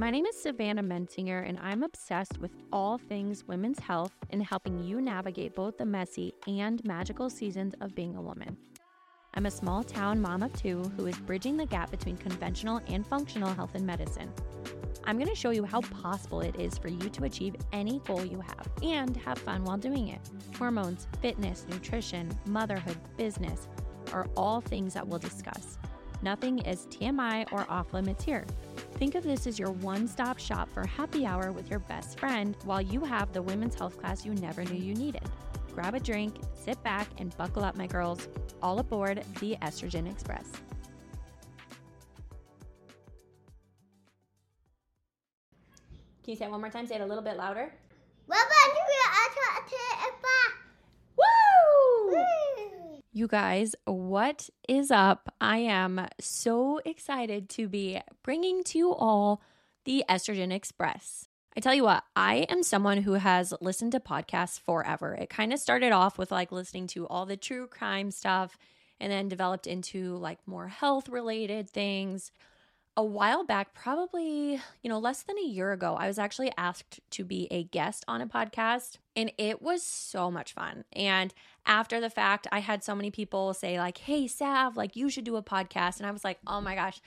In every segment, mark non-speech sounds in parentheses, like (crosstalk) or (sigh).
My name is Savannah Mensinger, and I'm obsessed with all things women's health and helping you navigate both the messy and magical seasons of being a woman. I'm a small town mom of two who is bridging the gap between conventional and functional health and medicine. I'm going to show you how possible it is for you to achieve any goal you have and have fun while doing it. Hormones, fitness, nutrition, motherhood, business are all things that we'll discuss. Nothing is TMI or off limits here. Think of this as your one stop shop for happy hour with your best friend while you have the women's health class you never knew you needed. Grab a drink, sit back, and buckle up, my girls. All aboard the Estrogen Express. Can you say it one more time? Say it a little bit louder. Woo! You guys, what is up? I am so excited to be bringing to you all the Estrogen Express. I tell you what, I am someone who has listened to podcasts forever. It kind of started off with like listening to all the true crime stuff and then developed into like more health related things. A while back, probably, you know, less than a year ago, I was actually asked to be a guest on a podcast and it was so much fun. And after the fact, I had so many people say like, "Hey, Sav, like you should do a podcast." And I was like, "Oh my gosh,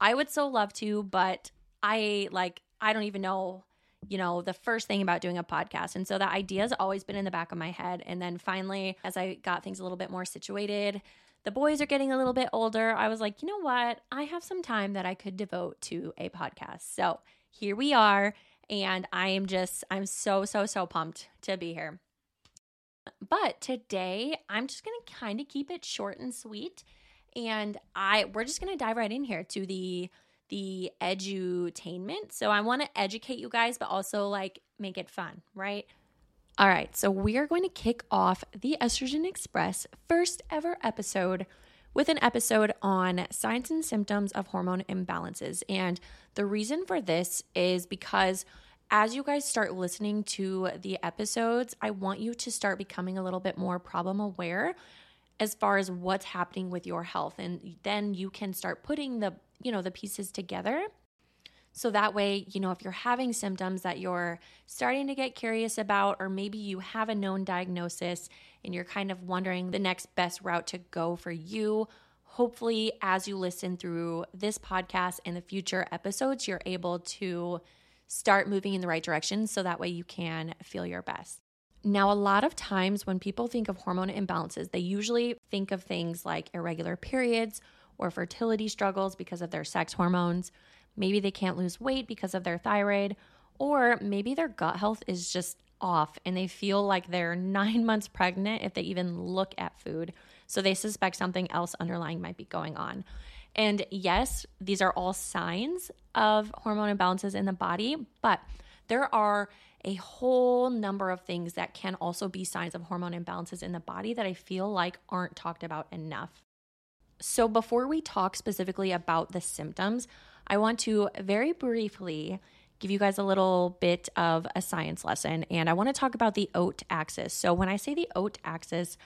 I would so love to, but I like I don't even know you know, the first thing about doing a podcast. And so that idea has always been in the back of my head. And then finally, as I got things a little bit more situated, the boys are getting a little bit older. I was like, you know what? I have some time that I could devote to a podcast. So here we are. And I am just, I'm so, so, so pumped to be here. But today, I'm just going to kind of keep it short and sweet. And I, we're just going to dive right in here to the the edutainment. So I want to educate you guys, but also like make it fun, right? All right, so we are going to kick off the Estrogen Express first ever episode with an episode on signs and symptoms of hormone imbalances. And the reason for this is because as you guys start listening to the episodes, I want you to start becoming a little bit more problem aware as far as what's happening with your health and then you can start putting the you know, the pieces together. So that way, you know, if you're having symptoms that you're starting to get curious about, or maybe you have a known diagnosis and you're kind of wondering the next best route to go for you, hopefully, as you listen through this podcast and the future episodes, you're able to start moving in the right direction so that way you can feel your best. Now, a lot of times when people think of hormone imbalances, they usually think of things like irregular periods or fertility struggles because of their sex hormones. Maybe they can't lose weight because of their thyroid, or maybe their gut health is just off and they feel like they're (laughs) nine months pregnant if they even look at food. So they suspect something else underlying might be going on. And yes, these are all signs of hormone imbalances in the body, but there are a whole number of things that can also be signs of hormone imbalances in the body that I feel like aren't talked about enough. So, before we talk specifically about the symptoms, I want to very briefly give you guys a little bit of a science lesson. And I want to talk about the OAT axis. So, when I say the OAT axis,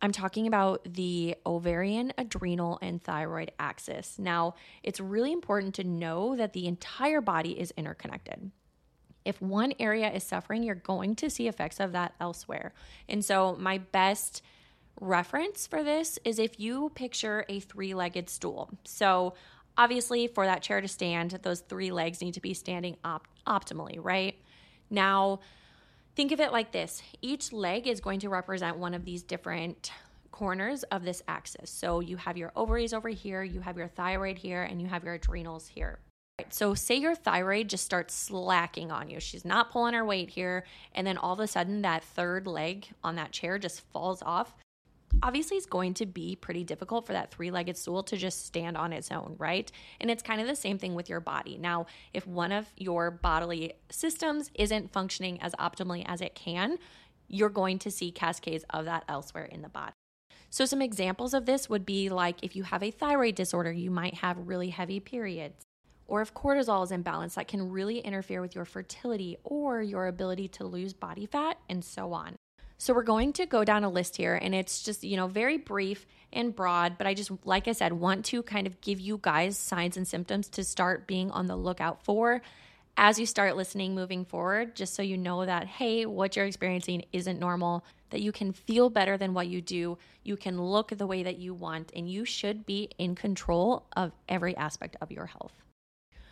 I'm talking about the ovarian, adrenal, and thyroid axis. Now, it's really important to know that the entire body is interconnected. If one area is suffering, you're going to see effects of that elsewhere. And so, my best reference for this is if you picture a three legged stool. So, obviously, for that chair to stand, those three legs need to be standing op- optimally, right? Now, think of it like this each leg is going to represent one of these different corners of this axis. So, you have your ovaries over here, you have your thyroid here, and you have your adrenals here. Right, So, say your thyroid just starts slacking on you. She's not pulling her weight here. And then all of a sudden, that third leg on that chair just falls off obviously it's going to be pretty difficult for that three legged stool to just stand on its own, right? And it's kind of the same thing with your body. Now, if one of your bodily systems isn't functioning as optimally as it can, you're going to see cascades of that elsewhere in the body. So, some examples of this would be like if you have a thyroid disorder, you might have really heavy periods. Or if cortisol is imbalanced, that can really interfere with your fertility or your ability to lose body fat and so on. So we're going to go down a list here and it's just, you know, very brief and broad, but I just like I said want to kind of give you guys signs and symptoms to start being on the lookout for as you start listening moving forward, just so you know that, hey, what you're experiencing isn't normal, that you can feel better than what you do, you can look the way that you want, and you should be in control of every aspect of your health.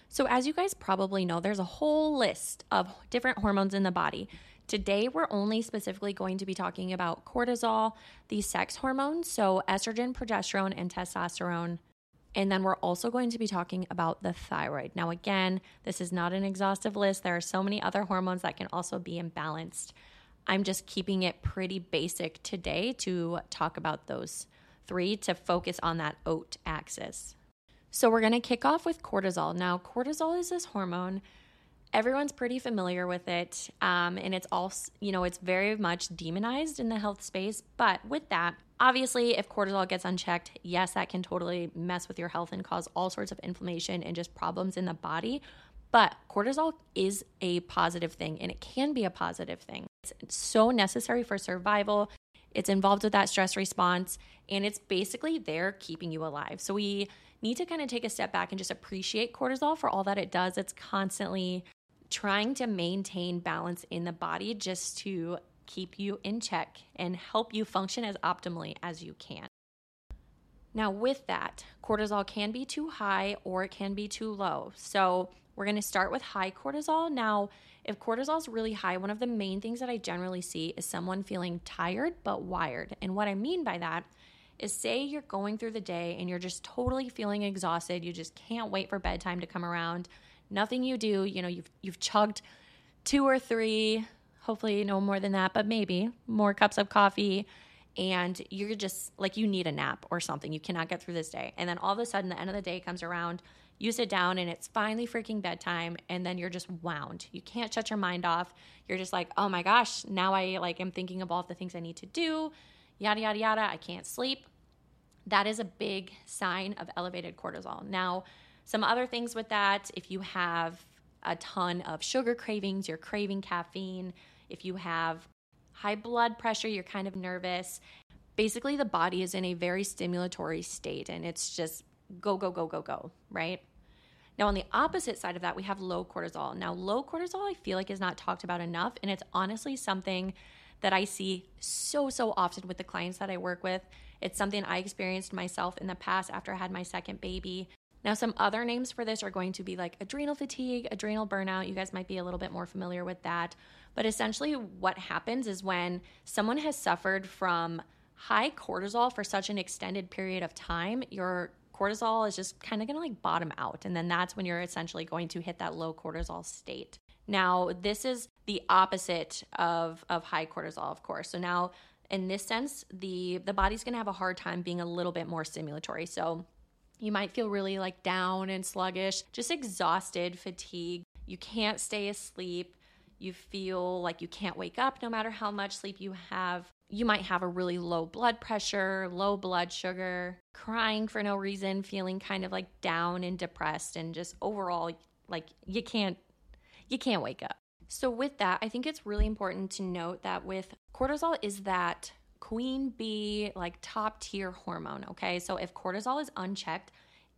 So, as you guys probably know, there's a whole list of different hormones in the body. Today, we're only specifically going to be talking about cortisol, the sex hormones, so estrogen, progesterone, and testosterone and then we're also going to be talking about the thyroid. Now, again, this is not an exhaustive list. There are so many other hormones that can also be imbalanced. I'm just keeping it pretty basic today to talk about those three to focus on that OAT axis. So, we're going to kick off with cortisol. Now, cortisol is this hormone. Everyone's pretty familiar with it, um, and it's also, you know, it's very much demonized in the health space. But with that, Obviously, if cortisol gets unchecked, yes, that can totally mess with your health and cause all sorts of inflammation and just problems in the body. But cortisol is a positive thing and it can be a positive thing. It's so necessary for survival. It's involved with that stress response and it's basically there keeping you alive. So we need to kind of take a step back and just appreciate cortisol for all that it does. It's constantly trying to maintain balance in the body just to keep you in check and help you function as optimally as you can. Now, with that, cortisol can be too high or it can be too low. So, we're going to start with high cortisol. Now, if cortisol is really high, one of the main things that I generally see is someone feeling tired but wired. And what I mean by that is say you're going through the day and you're just totally feeling exhausted, you just can't wait for bedtime to come around. Nothing you do, you know, you've you've chugged two or three hopefully no more than that, but maybe more cups of coffee. And you're just like, you need a nap or something. You cannot get through this day. And then all of a sudden, the end of the day comes around, you sit down and it's finally freaking bedtime. And then you're just wound. You can't shut your mind off. You're just like, oh my gosh, now I like am thinking of all the things I need to do, yada, yada, yada. I can't sleep. That is a big sign of elevated cortisol. Now, some other things with that, if you have a ton of sugar cravings, you're craving caffeine, if you have high blood pressure, you're kind of nervous. Basically, the body is in a very stimulatory state and it's just go, go, go, go, go, right? Now, on the opposite side of that, we have low cortisol. Now, low cortisol, I feel like is not talked about enough. And it's honestly something that I see so, so often with the clients that I work with. It's something I experienced myself in the past after I had my second baby. Now, some other names for this are going to be like adrenal fatigue, adrenal burnout. You guys might be a little bit more familiar with that. But essentially, what happens is when someone has suffered from high cortisol for such an extended period of time, your cortisol is just kind of going to like bottom out. And then that's when you're essentially going to hit that low cortisol state. Now, this is the opposite of, of high cortisol, of course. So now, in this sense, the, the body's going to have a hard time being a little bit more stimulatory. So you might feel really like down and sluggish, just exhausted, fatigued. You can't stay asleep. You feel like you can't wake up no matter how much sleep you have. You might have a really low blood pressure, low blood sugar, crying for no reason, feeling kind of like down and depressed and just overall like you can't you can't wake up. So with that, I think it's really important to note that with cortisol is that queen bee, like top tier hormone. Okay. So if cortisol is unchecked,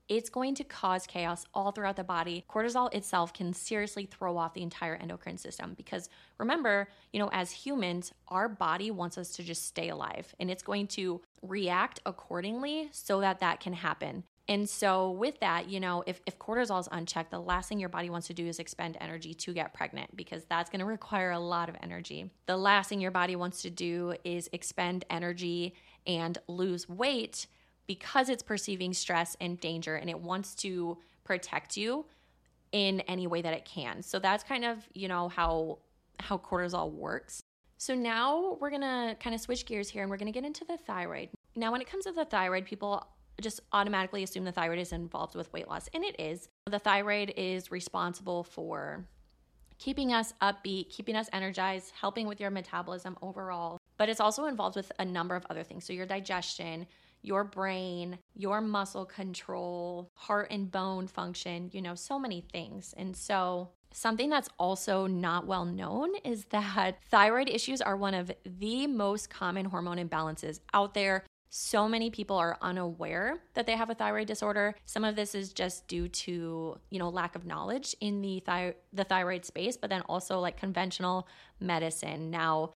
it's going to cause chaos all throughout the body. Cortisol itself can seriously throw off the entire endocrine system because remember, you know, as humans, our body wants us to just stay alive and it's going to react accordingly so that that can happen. And so, with that, you know, if, if cortisol is unchecked, the last thing your body wants to do is expend energy to get pregnant because that's going to require a lot of energy. The last thing your body wants to do is expend energy and lose weight because it's perceiving stress and danger and it wants to protect you in any way that it can. So that's kind of, you know, how how cortisol works. So now we're going to kind of switch gears here and we're going to get into the thyroid. Now when it comes to the thyroid, people just automatically assume the thyroid is involved with weight loss, and it is. The thyroid is responsible for keeping us upbeat, keeping us energized, helping with your metabolism overall. But it's also involved with a number of other things. So, your digestion, your brain, your muscle control, heart and bone function, you know, so many things. And so, Something that's also not well known is that (laughs) thyroid issues are one of the most common hormone imbalances out there. So many people are unaware that they have a thyroid disorder. Some of this is just due to, you know, lack of knowledge in the thy- the thyroid space, but then also like conventional medicine. Now,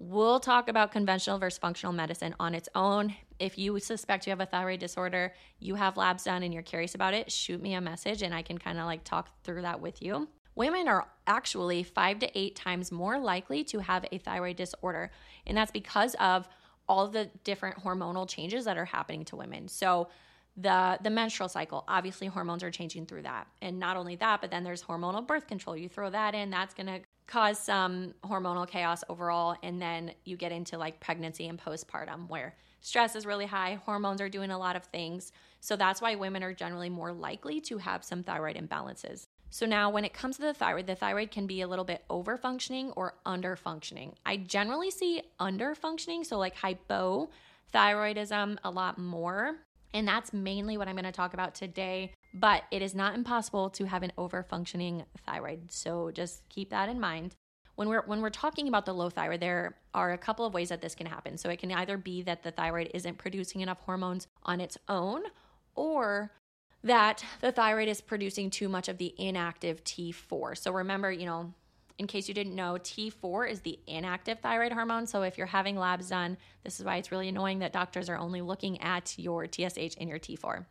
We'll talk about conventional versus functional medicine on its own. If you suspect you have a thyroid disorder, you have labs done, and you're curious about it, shoot me a message and I can kind of like talk through that with you. Women are actually five to eight times more likely to have a thyroid disorder, and that's because of all the different hormonal changes that are happening to women. So, the the menstrual cycle obviously hormones are changing through that and not only that but then there's hormonal birth control you throw that in that's going to cause some hormonal chaos overall. And then you get into like pregnancy and postpartum where stress is really high, hormones are doing a lot of things. So that's why women are generally more likely to have some thyroid imbalances. So now when it comes to the thyroid, the thyroid can be a little bit over functioning or under functioning. I generally see under functioning, so like hypothyroidism a lot more. And that's mainly what I'm going to talk about today but it is not impossible to have an over functioning thyroid. So just keep that in mind. When we're when we're talking about the low thyroid, there are a couple of ways that this can happen. So it can either be that the thyroid isn't producing enough hormones on its own, or that the thyroid is producing too much of the inactive T4. So remember, you know, in case you didn't know, T4 is the inactive thyroid hormone. So if you're having labs done, this is why it's really annoying that doctors are only looking at your TSH and your T4.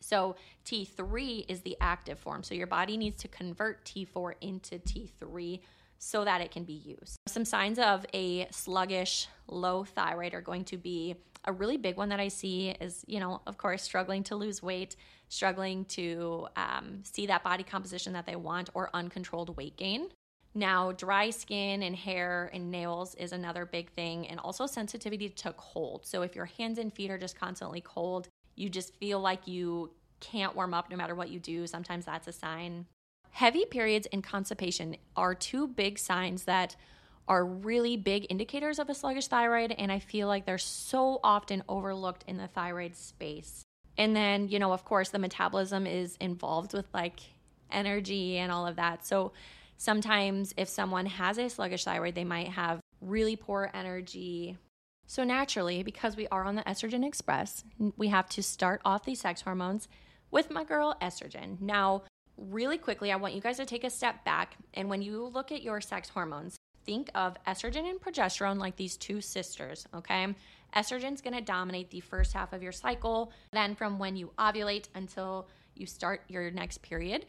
So T3 is the active form. So your body needs to convert T4 into T3 so that it can be used. Some signs of a sluggish, low thyroid are going to be a really big one that I see is, you know, of course, struggling to lose weight, struggling to um, see that body composition that they want, or uncontrolled weight gain. Now, dry skin and hair and nails is another big thing, and also sensitivity to cold. So, if your hands and feet are just constantly cold, you just feel like you can't warm up no matter what you do. Sometimes that's a sign. Heavy periods and constipation are two big signs that are really big indicators of a sluggish thyroid. And I feel like they're so often overlooked in the thyroid space. And then, you know, of course, the metabolism is involved with like energy and all of that. So sometimes if someone has a sluggish thyroid, they might have really poor energy, so, naturally, because we are on the Estrogen Express, we have to start off these sex hormones with my girl estrogen. Now, really quickly, I want you guys to take a step back. And when you look at your sex hormones, think of estrogen and progesterone like these two sisters, okay? Estrogen's gonna dominate the first half of your cycle. Then, from when you ovulate until you start your next period,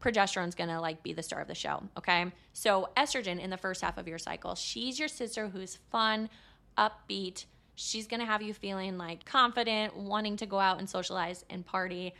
progesterone's gonna like be the star of the show, okay? So, estrogen in the first half of your cycle, she's your sister who's fun, upbeat. She's to have you feeling like confident, wanting to go out and socialize and party.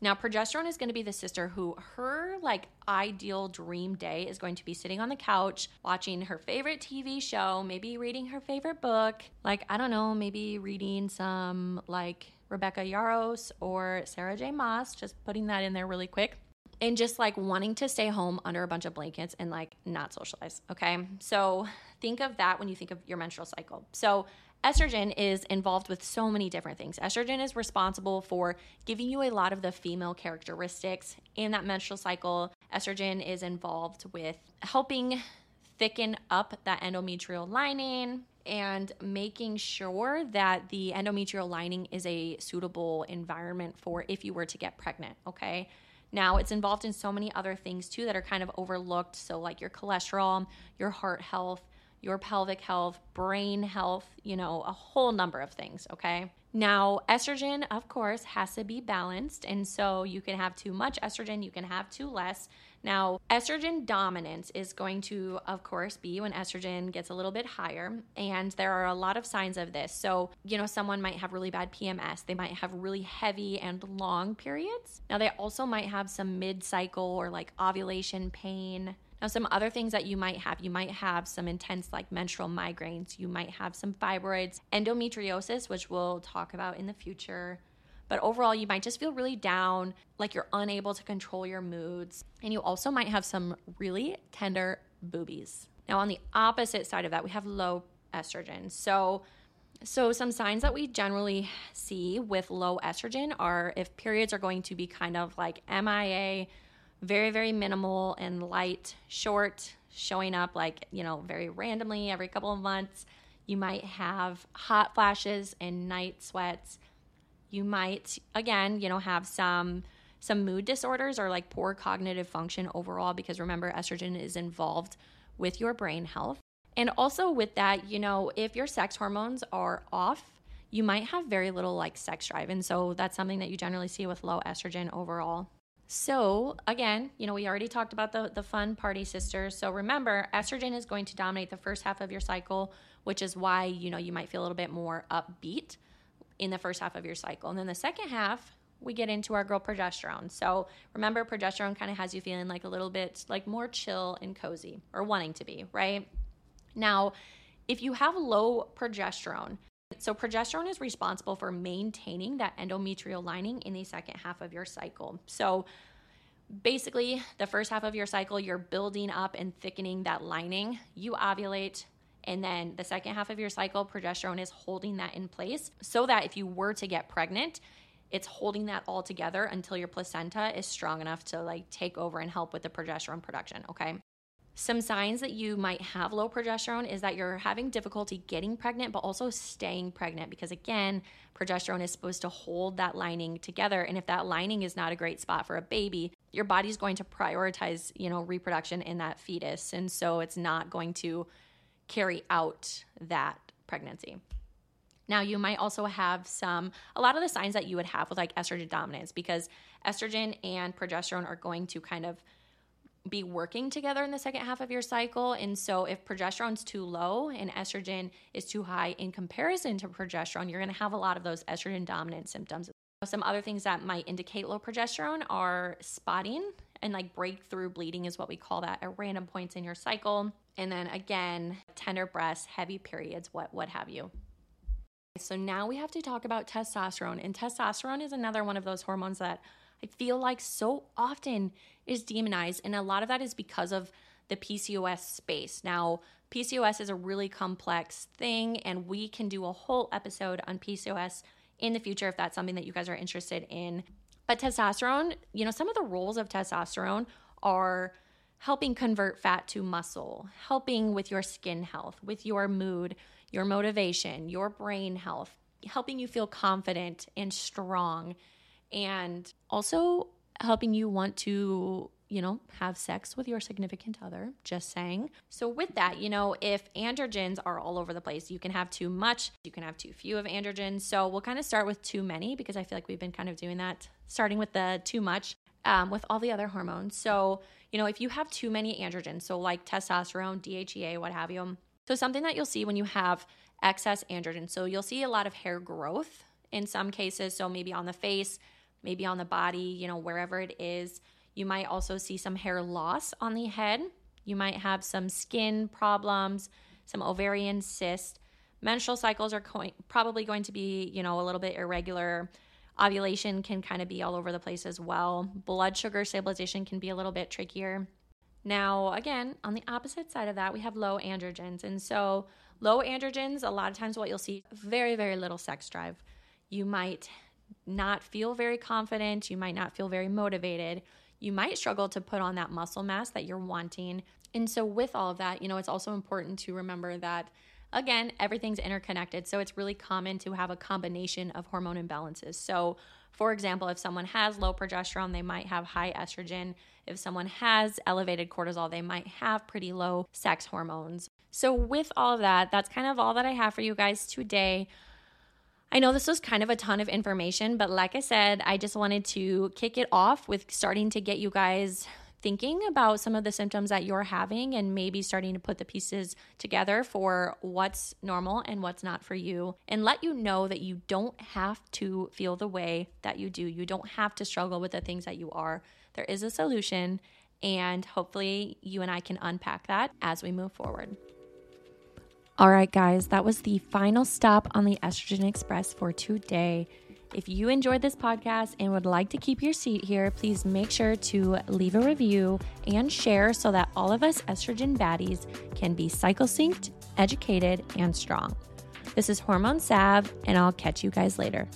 Now, progesterone is going to be the sister who her like ideal dream day is going to be sitting on the couch watching her favorite TV show, maybe reading her favorite book. Like, I don't know, maybe reading some like Rebecca Yarros or Sarah J. Maas, just putting that in there really quick. And just like wanting to stay home under a bunch of blankets and like not socialize. Okay. So think of that when you think of your menstrual cycle. So, estrogen is involved with so many different things. Estrogen is responsible for giving you a lot of the female characteristics in that menstrual cycle. Estrogen is involved with helping thicken up that endometrial lining and making sure that the endometrial lining is a suitable environment for if you were to get pregnant, okay? Now, it's involved in so many other things too that are kind of overlooked. So, like your cholesterol, your heart health, your pelvic health, brain health, you know, a whole number of things, okay? Now, estrogen, of course, has to be balanced. And so you can have too much estrogen, you can have too less. Now, estrogen dominance is going to, of course, be when estrogen gets a little bit higher. And there are a lot of signs of this. So, you know, someone might have really bad PMS, they might have really heavy and long periods. Now, they also might have some mid cycle or like ovulation pain. Now, some other things that you might have you might have some intense, like menstrual migraines, you might have some fibroids, endometriosis, which we'll talk about in the future. But overall, you might just feel really down, like you're unable to control your moods. And you also might have some really tender boobies. Now, on the opposite side of that, we have low estrogen. So, so some signs that we generally see with low estrogen are if periods are going to be kind of like MIA, very, very minimal and light, short, showing up like, you know, very randomly every couple of months. You might have hot flashes and night sweats. You might, again, you know, have some some mood disorders or like poor cognitive function overall because remember estrogen is involved with your brain health. And also with that, you know, if your sex hormones are off, you might have very little like sex drive. And so that's something that you generally see with low estrogen overall. So, again, you know, we already talked about the, the fun party sisters. So, remember, estrogen is going to dominate the first half of your cycle, which is why, you know, you might feel a little bit more upbeat in the first half of your cycle. And then the second half, we get into our girl progesterone. So, remember, progesterone kind of has you feeling like a little bit like more chill and cozy or wanting to be, right? Now, if you have low progesterone, so, progesterone is responsible for maintaining that endometrial lining in the second half of your cycle. So, basically, the first half of your cycle, you're building up and thickening that lining. You ovulate, and then the second half of your cycle, progesterone is holding that in place so that if you were to get pregnant, it's holding that all together until your placenta is strong enough to like take over and help with the progesterone production, okay? Some signs that you might have low progesterone is that you're having difficulty getting pregnant, but also staying pregnant because, again, progesterone is supposed to hold that lining together. And if that lining is not a great spot for a baby, your body's going to prioritize, you know, reproduction in that fetus. And so it's not going to carry out that pregnancy. Now, you might also have some, a lot of the signs that you would have with like estrogen dominance because estrogen and progesterone are going to kind of be working together in the second half of your cycle. And so, if progesterone's too low and estrogen is too high in comparison to progesterone, you're going to have a lot of those estrogen dominant symptoms. Some other things that might indicate low progesterone are spotting and like breakthrough bleeding, is what we call that at random points in your cycle. And then again, tender breasts, heavy periods, what, what have you. So now we have to talk about testosterone. And testosterone is another one of those hormones that I feel like so often is demonized. And a lot of that is because of the PCOS space. Now, PCOS is a really complex thing, and we can do a whole episode on PCOS in the future if that's something that you guys are interested in. But testosterone, you know, some of the roles of testosterone are helping convert fat to muscle, helping with your skin health, with your mood, your motivation, your brain health, helping you feel confident and strong and also helping you want to you know, have sex with your significant other, just saying. So, with that, you know, if androgens are all over the place, you can have too much, you can have too few of androgens. So, we'll kind of start with too many because I feel like we've been kind of doing that, starting with the too much um, with all the other hormones. So, you know, if you have too many androgens, so like testosterone, DHEA, what have you, so something that you'll see when you have excess androgen, so you'll see a lot of hair growth in some cases. So, maybe on the face, maybe on the body, you know, wherever it is. You might also see some hair loss on the head. You might have some skin problems, some ovarian cyst. Menstrual cycles are co- probably going to be, you know, a little bit irregular. Ovulation can kind of be all over the place as well. Blood sugar stabilization can be a little bit trickier. Now, again, on the opposite side of that, we have low androgens. And so, low androgens, a lot of times what you'll see, very, very little sex drive. You might not feel very confident. You might not feel very motivated. You might struggle to put on that muscle mass that you're wanting. And so, with all of that, you know, it's also important to remember that, again, everything's interconnected. So, it's really common to have a combination of hormone imbalances. So, for example, if someone has low progesterone, they might have high estrogen. If someone has elevated cortisol, they might have pretty low sex hormones. So, with all of that, that's kind of all that I have for you guys today. I know this was kind of a ton of information, but like I said, I just wanted to kick it off with starting to get you guys thinking about some of the symptoms that you're having and maybe starting to put the pieces together for what's normal and what's not for you and let you know that you don't have to feel the way that you do. You don't have to struggle with the things that you are. There is a solution, and hopefully, you and I can unpack that as we move forward. All right, guys, that was the final stop on the Estrogen Express for today. If you enjoyed this podcast and would like to keep your seat here, please make sure to leave a review and share so that all of us estrogen baddies can be cycle synced, educated, and strong. This is Hormone Sav, and I'll catch you guys later.